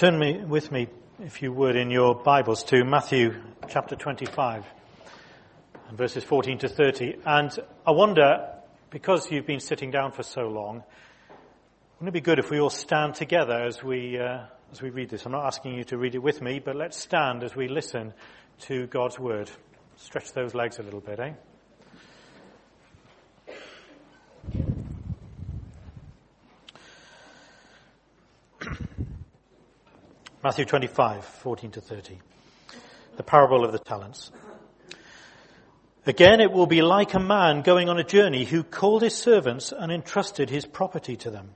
Turn me, with me, if you would, in your Bibles to Matthew chapter 25 and verses 14 to 30. And I wonder, because you've been sitting down for so long, wouldn't it be good if we all stand together as we, uh, as we read this? I'm not asking you to read it with me, but let's stand as we listen to God's word. Stretch those legs a little bit, eh? Matthew 25, 14 to 30. The parable of the talents. Again, it will be like a man going on a journey who called his servants and entrusted his property to them.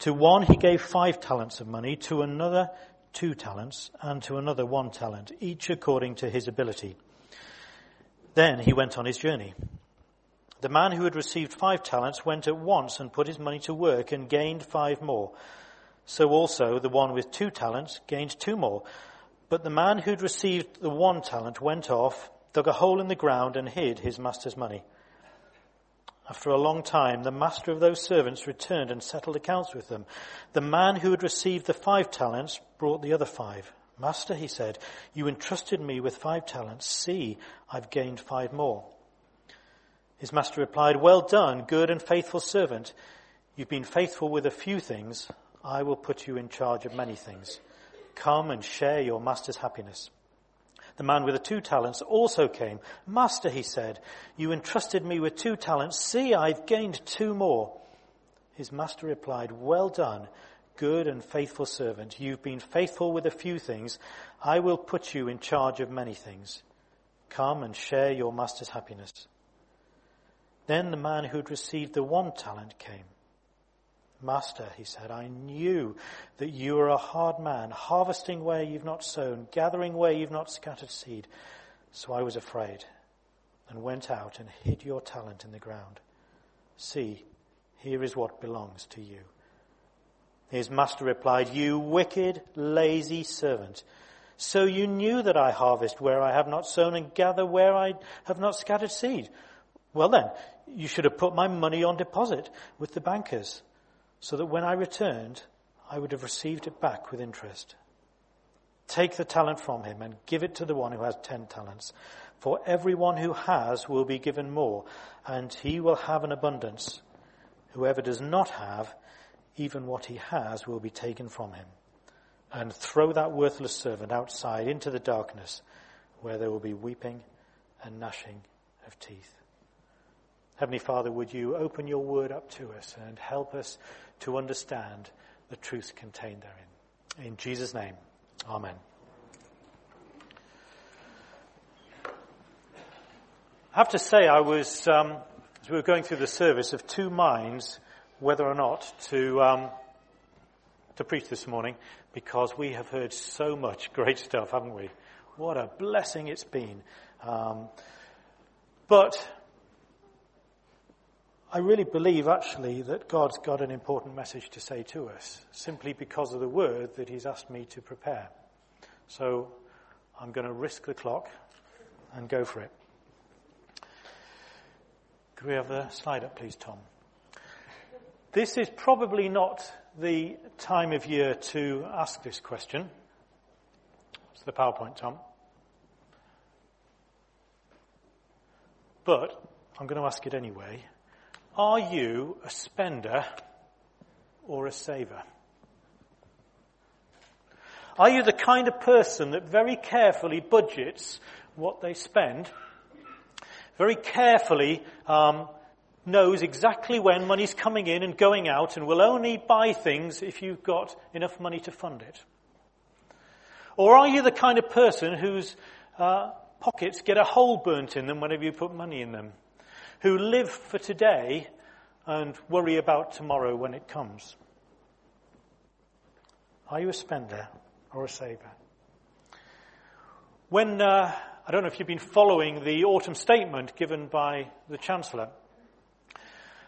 To one he gave five talents of money, to another two talents, and to another one talent, each according to his ability. Then he went on his journey. The man who had received five talents went at once and put his money to work and gained five more. So also the one with two talents gained two more. But the man who'd received the one talent went off, dug a hole in the ground, and hid his master's money. After a long time, the master of those servants returned and settled accounts with them. The man who had received the five talents brought the other five. Master, he said, you entrusted me with five talents. See, I've gained five more. His master replied, Well done, good and faithful servant. You've been faithful with a few things. I will put you in charge of many things. Come and share your master's happiness. The man with the two talents also came. Master, he said, you entrusted me with two talents. See, I've gained two more. His master replied, well done, good and faithful servant. You've been faithful with a few things. I will put you in charge of many things. Come and share your master's happiness. Then the man who had received the one talent came. Master, he said, I knew that you are a hard man, harvesting where you've not sown, gathering where you've not scattered seed. So I was afraid and went out and hid your talent in the ground. See, here is what belongs to you. His master replied, You wicked, lazy servant. So you knew that I harvest where I have not sown and gather where I have not scattered seed. Well then, you should have put my money on deposit with the bankers so that when I returned, I would have received it back with interest. Take the talent from him and give it to the one who has ten talents. For everyone who has will be given more, and he will have an abundance. Whoever does not have, even what he has will be taken from him. And throw that worthless servant outside into the darkness, where there will be weeping and gnashing of teeth. Heavenly Father, would you open your word up to us and help us to understand the truth contained therein. In Jesus' name, Amen. I have to say, I was, um, as we were going through the service, of two minds whether or not to, um, to preach this morning because we have heard so much great stuff, haven't we? What a blessing it's been. Um, but I really believe actually that God's got an important message to say to us simply because of the word that He's asked me to prepare. So I'm going to risk the clock and go for it. Could we have the slide up, please, Tom? This is probably not the time of year to ask this question. It's the PowerPoint, Tom. But I'm going to ask it anyway. Are you a spender or a saver? Are you the kind of person that very carefully budgets what they spend, very carefully um, knows exactly when money's coming in and going out and will only buy things if you've got enough money to fund it? Or are you the kind of person whose uh, pockets get a hole burnt in them whenever you put money in them? Who live for today and worry about tomorrow when it comes? Are you a spender or a saver? When, uh, I don't know if you've been following the autumn statement given by the Chancellor,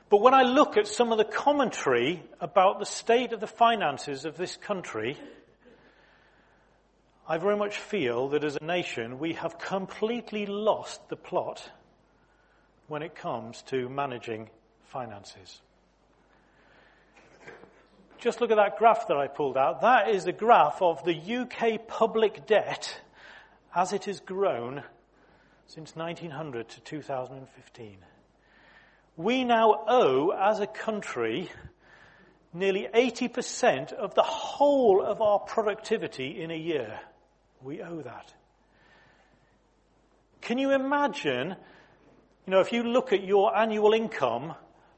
but when I look at some of the commentary about the state of the finances of this country, I very much feel that as a nation we have completely lost the plot when it comes to managing finances. just look at that graph that I pulled out. That is the graph of the UK public debt as it has grown since 1900 to 2015. We now owe, as a country, nearly 80% of the whole of our productivity in a year. We owe that. Can you imagine, you know, if you look at your annual income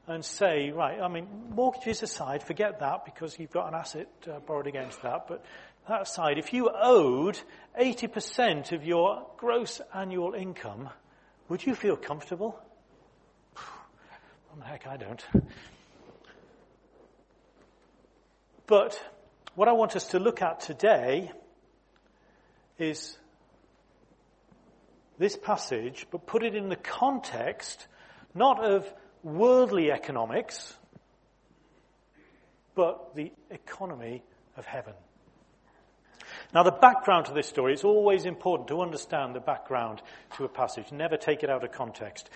and say, right, I mean, mortgages aside, forget that because you've got an asset uh, borrowed against that, but that aside, if you owed 80% of your gross annual income, would you feel comfortable? Well, heck, I don't. But what I want us to look at today is this passage, but put it in the context not of worldly economics, but the economy of heaven. Now, the background to this story, it's always important to understand the background to a passage. Never take it out of context.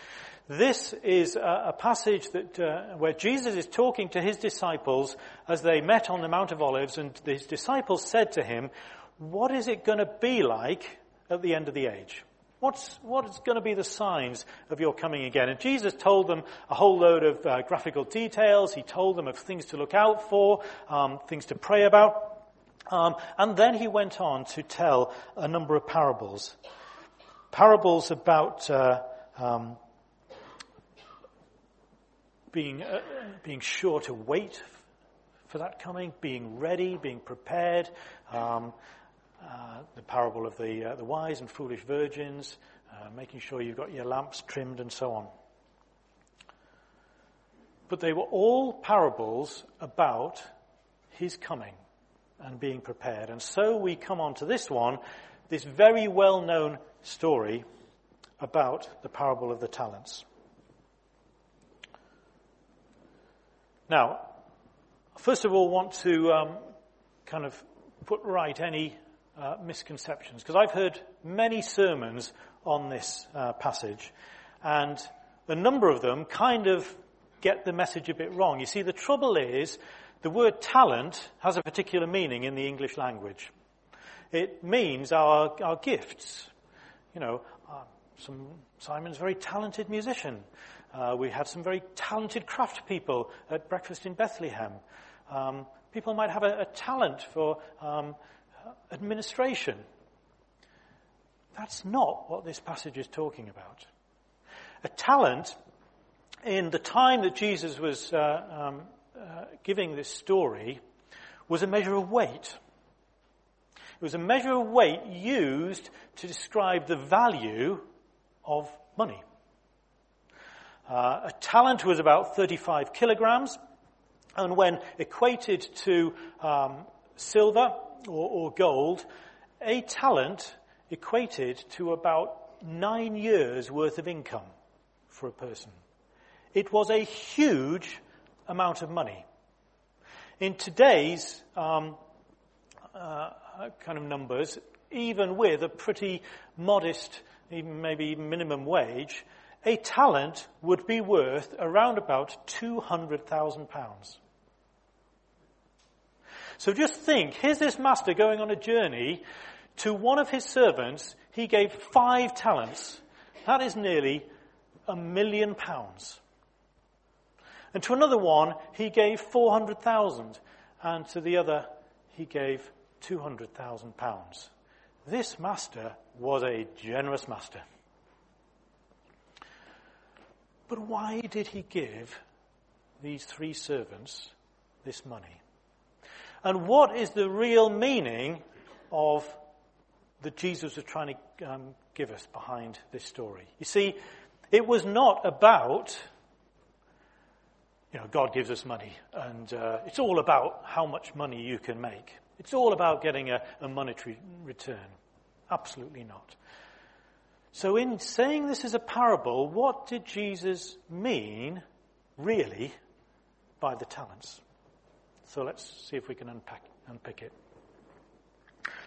This is a, a passage that, uh, where Jesus is talking to his disciples as they met on the Mount of Olives, and his disciples said to him, What is it going to be like at the end of the age? What's, what's going to be the signs of your coming again? And Jesus told them a whole load of uh, graphical details. He told them of things to look out for, um, things to pray about. Um, and then he went on to tell a number of parables. Parables about uh, um, being, uh, being sure to wait for that coming, being ready, being prepared. Um, the parable of the, uh, the wise and foolish virgins, uh, making sure you've got your lamps trimmed and so on. But they were all parables about his coming and being prepared. And so we come on to this one, this very well known story about the parable of the talents. Now, first of all, want to um, kind of put right any uh, misconceptions because I've heard many sermons on this uh, passage, and a number of them kind of get the message a bit wrong. You see, the trouble is the word talent has a particular meaning in the English language. It means our, our gifts. You know, uh, some, Simon's a very talented musician. Uh, we had some very talented craft people at breakfast in Bethlehem. Um, people might have a, a talent for um, administration. That's not what this passage is talking about. A talent, in the time that Jesus was uh, um, uh, giving this story, was a measure of weight. It was a measure of weight used to describe the value of money. Uh, a talent was about 35 kilograms, and when equated to um, silver or, or gold, a talent equated to about nine years worth of income for a person. It was a huge amount of money. In today's um, uh, kind of numbers, even with a pretty modest, even maybe minimum wage, a talent would be worth around about £200,000. So just think, here's this master going on a journey to one of his servants. He gave five talents. That is nearly a million pounds. And to another one, he gave 400,000. And to the other, he gave 200,000 pounds. This master was a generous master. But why did he give these three servants this money? And what is the real meaning of that Jesus was trying to um, give us behind this story? You see, it was not about, you know, God gives us money, and uh, it's all about how much money you can make. It's all about getting a, a monetary return. Absolutely not. So, in saying this is a parable, what did Jesus mean, really, by the talents? So, let's see if we can unpack, unpick it.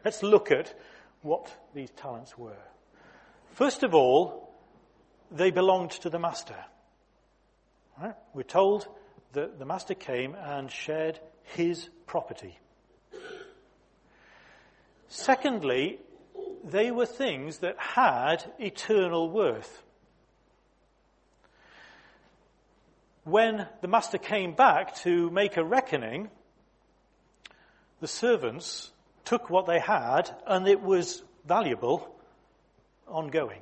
Let's look at what these talents were. First of all, they belonged to the master. Right? We're told that the master came and shared his property. Secondly, they were things that had eternal worth. When the master came back to make a reckoning, the servants took what they had and it was valuable ongoing.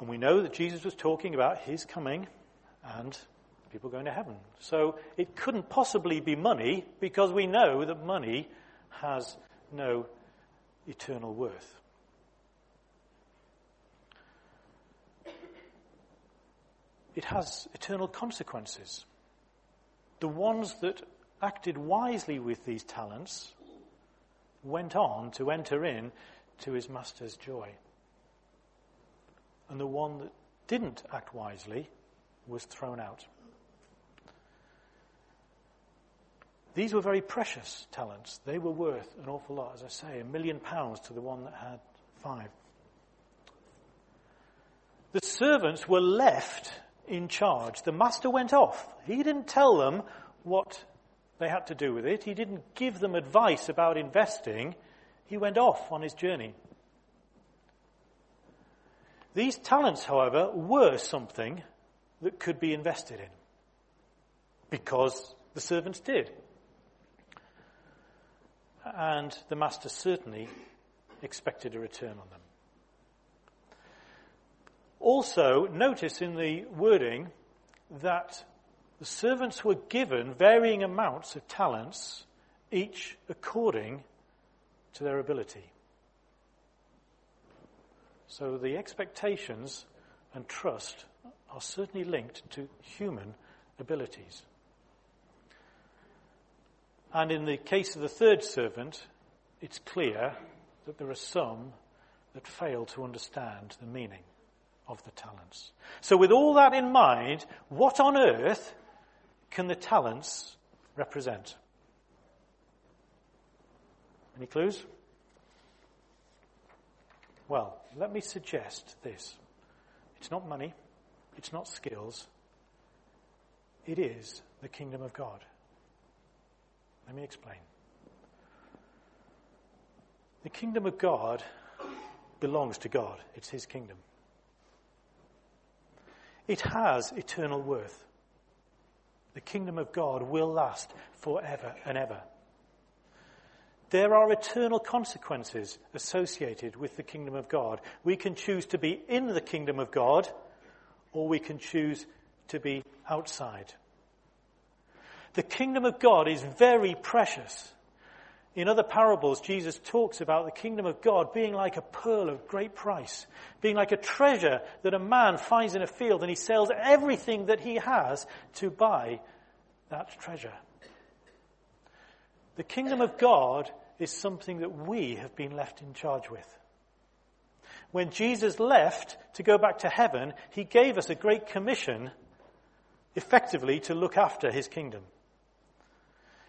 And we know that Jesus was talking about his coming and people going to heaven. So it couldn't possibly be money because we know that money has no eternal worth. It has eternal consequences. The ones that acted wisely with these talents went on to enter in to his master's joy and the one that didn't act wisely was thrown out. These were very precious talents. They were worth an awful lot, as I say, a million pounds to the one that had five. The servants were left in charge. The master went off. He didn't tell them what they had to do with it. He didn't give them advice about investing. He went off on his journey. These talents, however, were something that could be invested in because the servants did. And the master certainly expected a return on them. Also, notice in the wording that the servants were given varying amounts of talents, each according to their ability. So the expectations and trust are certainly linked to human abilities. And in the case of the third servant, it's clear that there are some that fail to understand the meaning of the talents. So with all that in mind, what on earth can the talents represent? Any clues? Well, let me suggest this. It's not money, it's not skills, it is the kingdom of God. Let me explain. The kingdom of God belongs to God, it's His kingdom. It has eternal worth. The kingdom of God will last forever and ever. There are eternal consequences associated with the kingdom of God. We can choose to be in the kingdom of God, or we can choose to be outside. The kingdom of God is very precious. In other parables, Jesus talks about the kingdom of God being like a pearl of great price, being like a treasure that a man finds in a field and he sells everything that he has to buy that treasure. The kingdom of God is something that we have been left in charge with. When Jesus left to go back to heaven, he gave us a great commission, effectively, to look after his kingdom.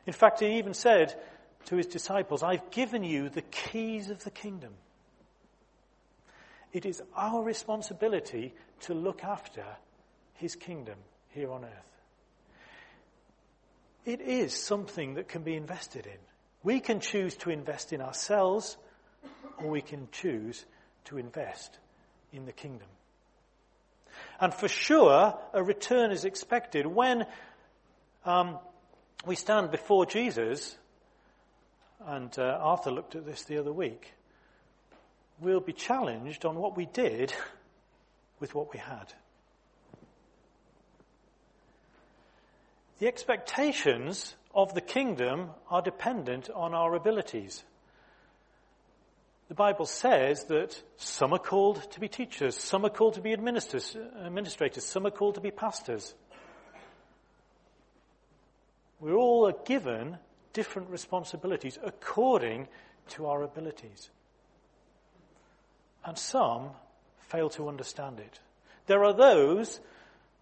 In fact, he even said to his disciples, I've given you the keys of the kingdom. It is our responsibility to look after his kingdom here on earth. It is something that can be invested in. We can choose to invest in ourselves, or we can choose to invest in the kingdom. And for sure, a return is expected. When um, we stand before Jesus, and uh, Arthur looked at this the other week, we'll be challenged on what we did with what we had. The expectations of the kingdom are dependent on our abilities. The Bible says that some are called to be teachers, some are called to be administrators, administrators some are called to be pastors. We're all given different responsibilities according to our abilities. And some fail to understand it. There are those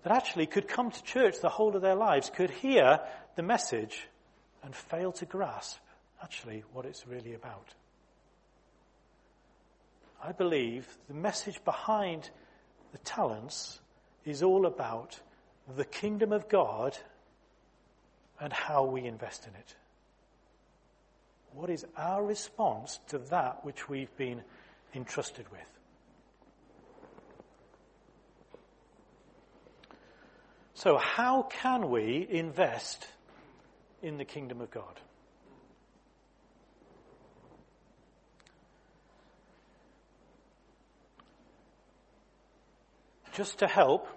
that actually could come to church the whole of their lives, could hear the message and fail to grasp actually what it's really about. I believe the message behind the talents is all about the kingdom of God and how we invest in it. What is our response to that which we've been entrusted with? So, how can we invest in the kingdom of God? Just to help,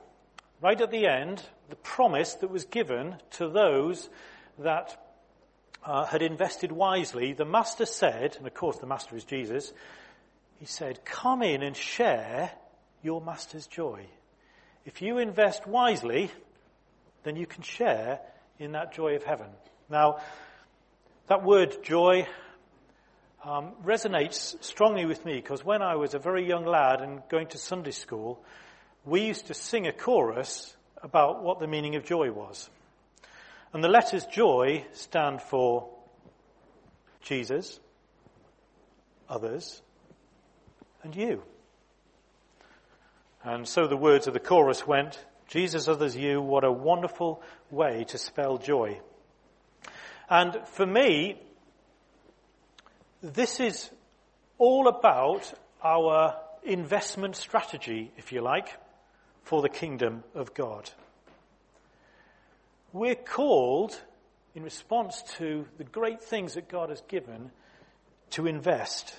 right at the end, the promise that was given to those that uh, had invested wisely, the master said, and of course the master is Jesus, he said, come in and share your master's joy. If you invest wisely, then you can share in that joy of heaven. Now, that word joy um, resonates strongly with me because when I was a very young lad and going to Sunday school, we used to sing a chorus about what the meaning of joy was. And the letters joy stand for Jesus, others, and you. And so the words of the chorus went, Jesus, others, you, what a wonderful way to spell joy. And for me, this is all about our investment strategy, if you like, for the kingdom of God. We're called, in response to the great things that God has given, to invest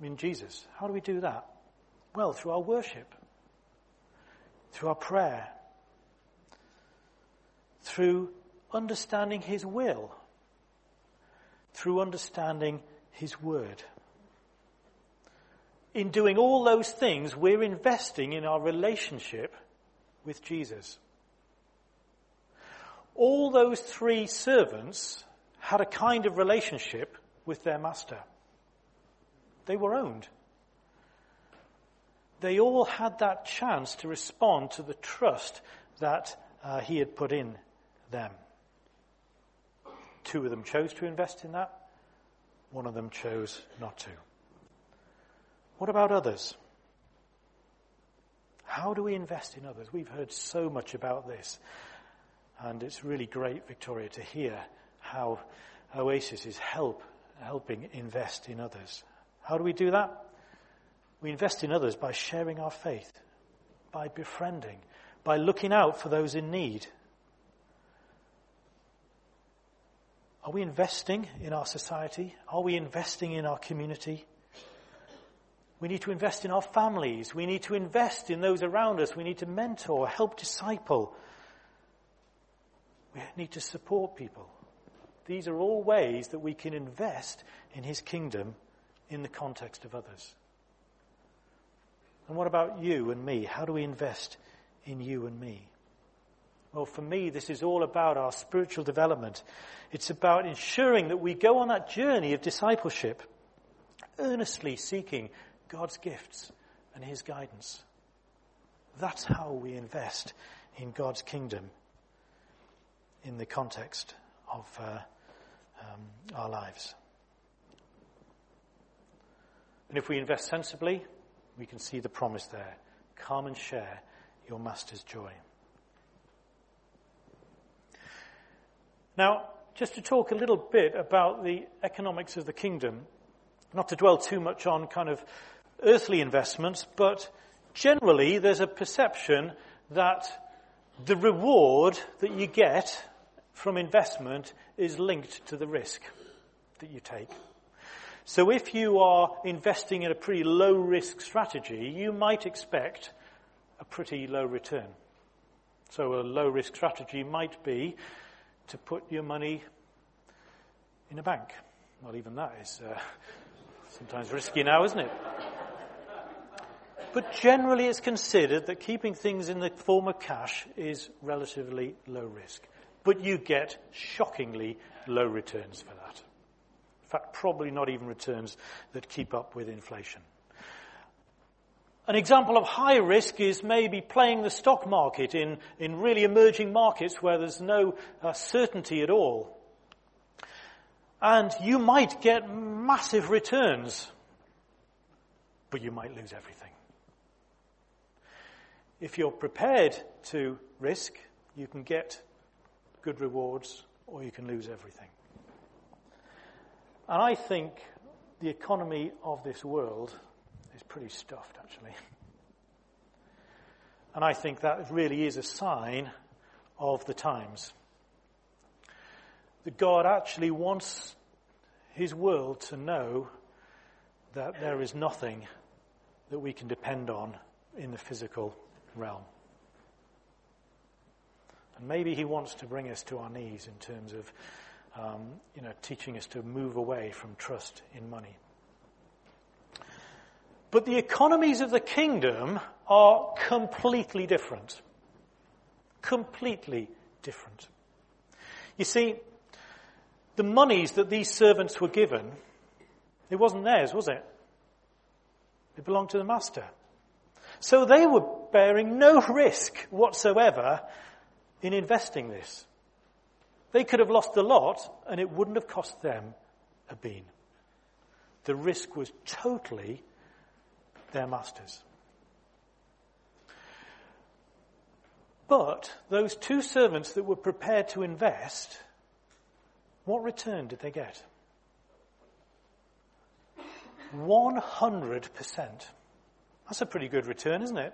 in Jesus. How do we do that? Well, through our worship, through our prayer, through understanding His will, through understanding His word. In doing all those things, we're investing in our relationship with Jesus all those three servants had a kind of relationship with their master. They were owned. They all had that chance to respond to the trust that uh, he had put in them. Two of them chose to invest in that. One of them chose not to. What about others? How do we invest in others? We've heard so much about this. And it's really great, Victoria, to hear how Oasis is help, helping invest in others. How do we do that? We invest in others by sharing our faith, by befriending, by looking out for those in need. Are we investing in our society? Are we investing in our community? We need to invest in our families. We need to invest in those around us. We need to mentor, help disciple, we need to support people. These are all ways that we can invest in His kingdom in the context of others. And what about you and me? How do we invest in you and me? Well, for me, this is all about our spiritual development. It's about ensuring that we go on that journey of discipleship, earnestly seeking God's gifts and His guidance. That's how we invest in God's kingdom in the context of uh, um, our lives. And if we invest sensibly, we can see the promise there. Come and share your master's joy. Now, just to talk a little bit about the economics of the kingdom, not to dwell too much on kind of earthly investments, but generally there's a perception that the reward that you get from investment is linked to the risk that you take. So if you are investing in a pretty low risk strategy, you might expect a pretty low return. So a low risk strategy might be to put your money in a bank. Well, even that is uh, sometimes risky now, isn't it? But generally it's considered that keeping things in the form of cash is relatively low risk but you get shockingly low returns for that. In fact, probably not even returns that keep up with inflation. An example of high risk is maybe playing the stock market in, in really emerging markets where there's no uh, certainty at all. And you might get massive returns, but you might lose everything. If you're prepared to risk, you can get good rewards or you can lose everything. And I think the economy of this world is pretty stuffed, actually. And I think that really is a sign of the times. That God actually wants his world to know that there is nothing that we can depend on in the physical realm. And maybe he wants to bring us to our knees in terms of, um, you know, teaching us to move away from trust in money. But the economies of the kingdom are completely different. Completely different. You see, the monies that these servants were given, it wasn't theirs, was it? It belonged to the master. So they were bearing no risk whatsoever in investing this. They could have lost a lot and it wouldn't have cost them a bean. The risk was totally their masters. But those two servants that were prepared to invest, what return did they get? 100%. That's a pretty good return, isn't it?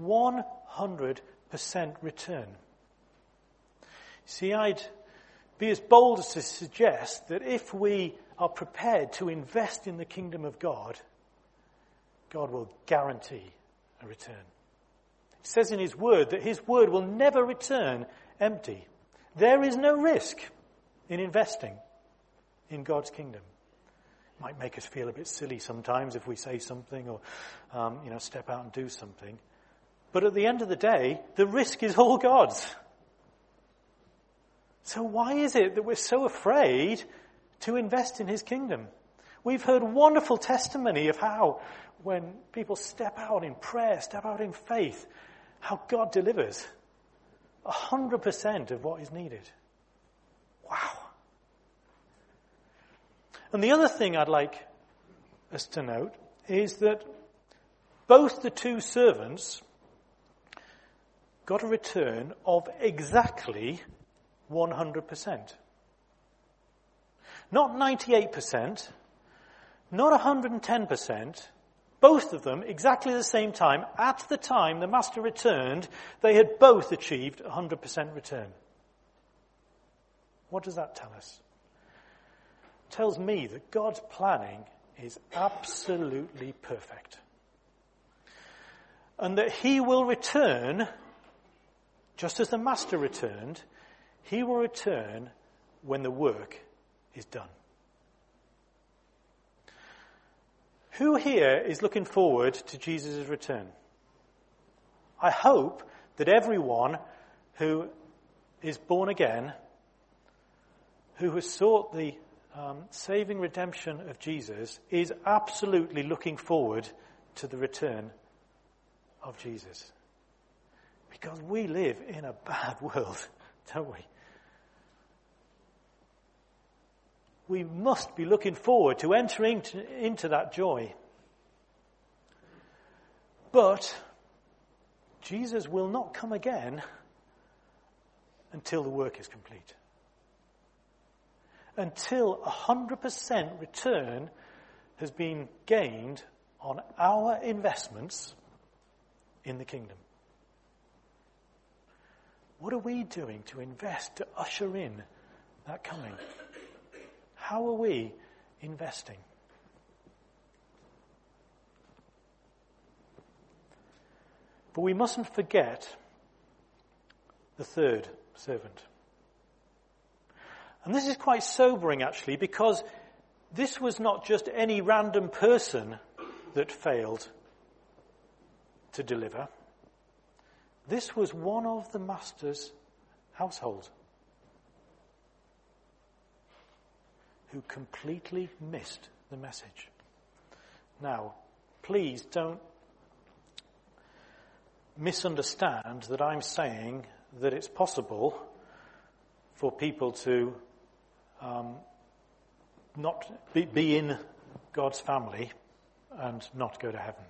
100% return. See, I'd be as bold as to suggest that if we are prepared to invest in the kingdom of God, God will guarantee a return. He says in His Word that His Word will never return empty. There is no risk in investing in God's kingdom. It might make us feel a bit silly sometimes if we say something or, um, you know, step out and do something. But at the end of the day, the risk is all God's. So why is it that we're so afraid to invest in His kingdom? We've heard wonderful testimony of how when people step out in prayer, step out in faith, how God delivers 100% of what is needed. Wow. And the other thing I'd like us to note is that both the two servants got a return of exactly 100%. Not 98%, not 110%, both of them, exactly the same time, at the time the master returned, they had both achieved 100% return. What does that tell us? It tells me that God's planning is absolutely perfect. And that He will return, just as the master returned, He will return when the work is done. Who here is looking forward to Jesus' return? I hope that everyone who is born again, who has sought the um, saving redemption of Jesus, is absolutely looking forward to the return of Jesus. Because we live in a bad world, don't we? we must be looking forward to entering to, into that joy. But Jesus will not come again until the work is complete. Until a 100% return has been gained on our investments in the kingdom. What are we doing to invest to usher in that coming? How are we investing? But we mustn't forget the third servant. And this is quite sobering actually because this was not just any random person that failed to deliver. This was one of the master's household. who completely missed the message. Now, please don't misunderstand that I'm saying that it's possible for people to um, not be, be in God's family and not go to heaven.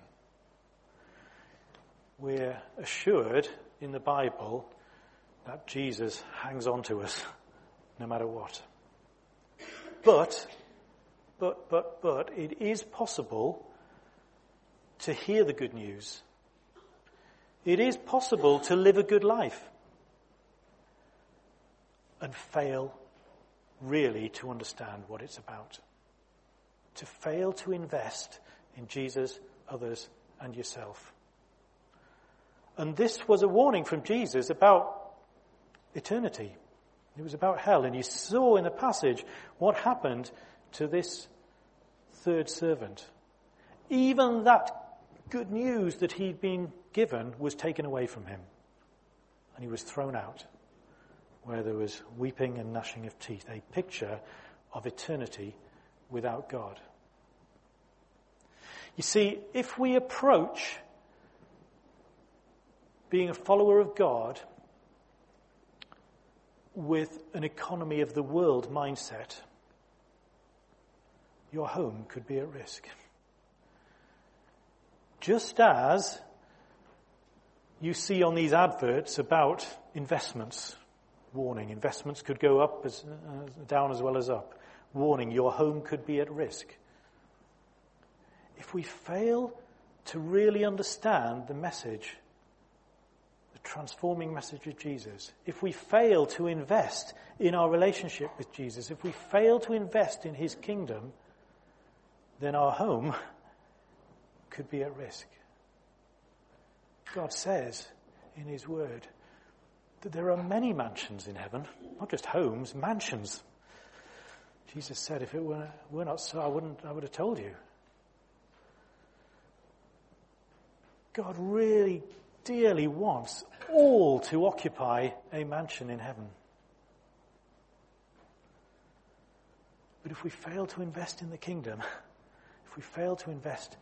We're assured in the Bible that Jesus hangs on to us no matter what. But, but, but, but, it is possible to hear the good news. It is possible to live a good life and fail really to understand what it's about. To fail to invest in Jesus, others, and yourself. And this was a warning from Jesus about eternity. It was about hell. And you saw in the passage what happened to this third servant. Even that good news that he'd been given was taken away from him. And he was thrown out where there was weeping and gnashing of teeth, a picture of eternity without God. You see, if we approach being a follower of God with an economy of the world mindset, your home could be at risk. Just as you see on these adverts about investments, warning, investments could go up as, uh, down as well as up. Warning, your home could be at risk. If we fail to really understand the message the transforming message of Jesus, if we fail to invest in our relationship with Jesus, if we fail to invest in his kingdom, then our home could be at risk. God says in his word that there are many mansions in heaven, not just homes, mansions. Jesus said, if it were, were not so, I wouldn't, I would have told you. God really dearly wants all to occupy a mansion in heaven. But if we fail to invest in the kingdom, if we fail to invest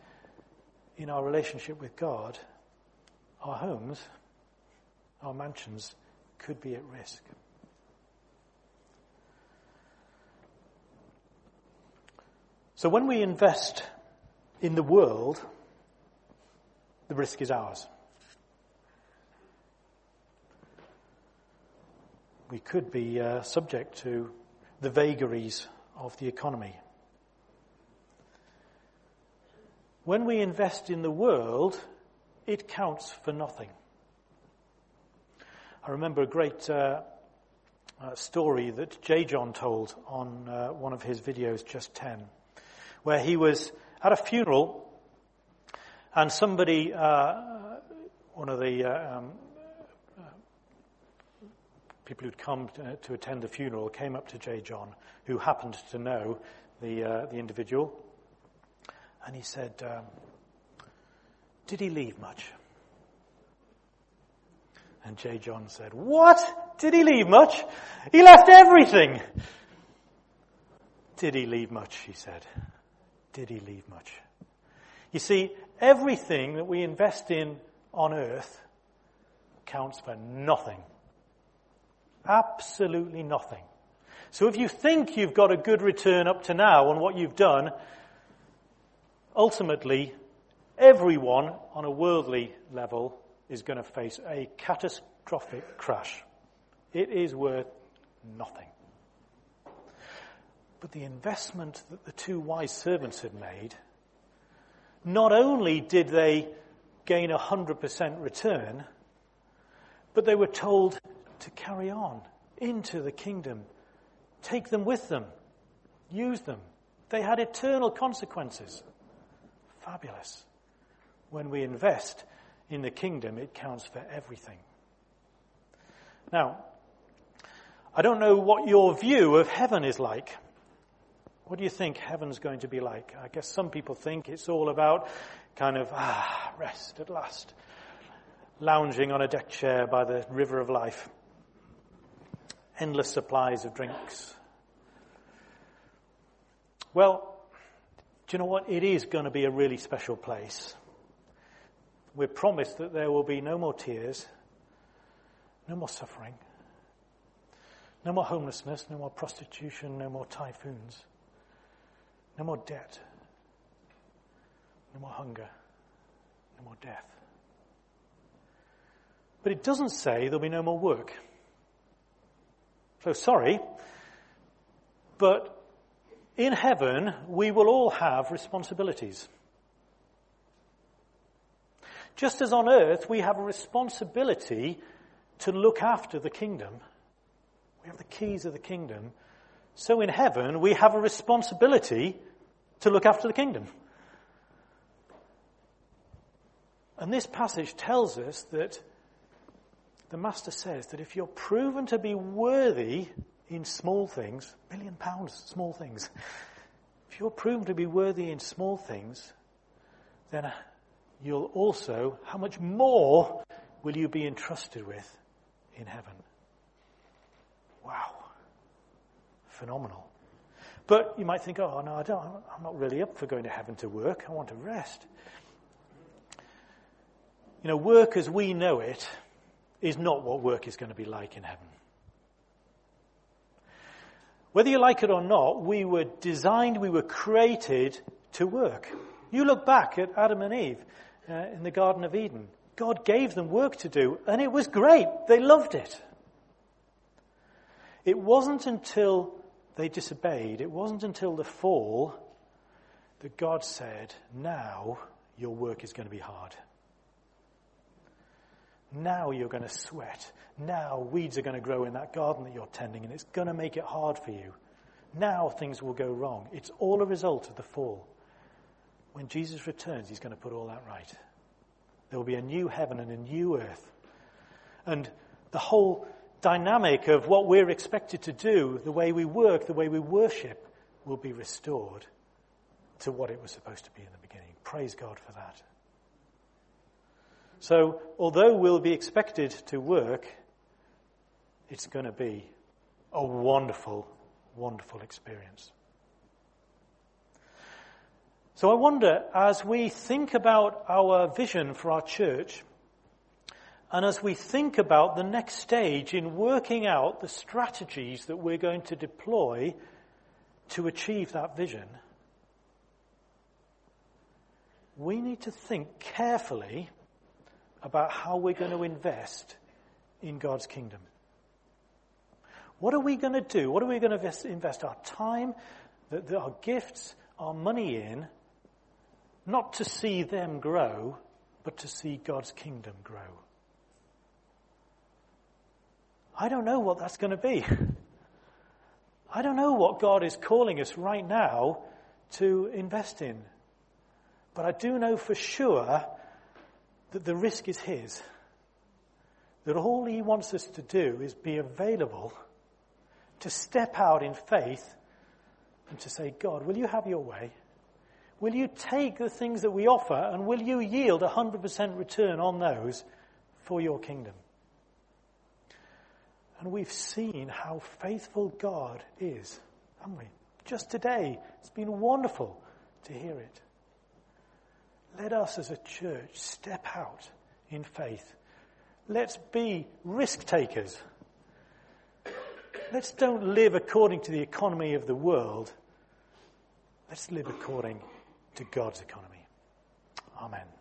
in our relationship with God, our homes, our mansions could be at risk. So when we invest in the world, the risk is ours. We could be uh, subject to the vagaries of the economy. When we invest in the world, it counts for nothing. I remember a great uh, uh, story that J. John told on uh, one of his videos, Just 10, where he was at a funeral and somebody, uh, one of the uh, um, people who'd come to, to, attend the funeral came up to J. John, who happened to know the, uh, the individual, and he said, um, Did he leave much? And J. John said, What? Did he leave much? He left everything. Did he leave much? He said. Did he leave much? You see, everything that we invest in on earth counts for nothing Absolutely nothing. So if you think you've got a good return up to now on what you've done, ultimately, everyone on a worldly level is going to face a catastrophic crash. It is worth nothing. But the investment that the two wise servants had made, not only did they gain a 100% return, but they were told to carry on into the kingdom. Take them with them. Use them. They had eternal consequences. Fabulous. When we invest in the kingdom, it counts for everything. Now, I don't know what your view of heaven is like. What do you think heaven's going to be like? I guess some people think it's all about kind of, ah, rest at last, lounging on a deck chair by the river of life endless supplies of drinks. Well, do you know what? It is going to be a really special place. We're promised that there will be no more tears, no more suffering, no more homelessness, no more prostitution, no more typhoons, no more debt, no more hunger, no more death. But it doesn't say there'll be no more work. So sorry, but in heaven we will all have responsibilities. Just as on earth we have a responsibility to look after the kingdom, we have the keys of the kingdom, so in heaven we have a responsibility to look after the kingdom. And this passage tells us that the Master says that if you're proven to be worthy in small things, million pounds, small things, if you're proven to be worthy in small things, then you'll also, how much more will you be entrusted with in heaven? Wow. Phenomenal. But you might think, oh no, I don't, I'm not really up for going to heaven to work. I want to rest. You know, work as we know it is not what work is going to be like in heaven. Whether you like it or not, we were designed, we were created to work. You look back at Adam and Eve uh, in the Garden of Eden. God gave them work to do, and it was great. They loved it. It wasn't until they disobeyed, it wasn't until the fall that God said, Now your work is going to be hard. Now you're going to sweat. Now weeds are going to grow in that garden that you're tending, and it's going to make it hard for you. Now things will go wrong. It's all a result of the fall. When Jesus returns, he's going to put all that right. There will be a new heaven and a new earth. And the whole dynamic of what we're expected to do, the way we work, the way we worship, will be restored to what it was supposed to be in the beginning. Praise God for that. So, although we'll be expected to work, it's going to be a wonderful, wonderful experience. So I wonder, as we think about our vision for our church, and as we think about the next stage in working out the strategies that we're going to deploy to achieve that vision, we need to think carefully about how we're going to invest in God's kingdom. What are we going to do? What are we going to invest our time, our gifts, our money in, not to see them grow, but to see God's kingdom grow? I don't know what that's going to be. I don't know what God is calling us right now to invest in. But I do know for sure that the risk is His. That all He wants us to do is be available to step out in faith and to say, God, will you have your way? Will you take the things that we offer and will you yield 100% return on those for your kingdom? And we've seen how faithful God is, haven't we? Just today, it's been wonderful to hear it. Let us as a church step out in faith. Let's be risk takers. Let's don't live according to the economy of the world. Let's live according to God's economy. Amen.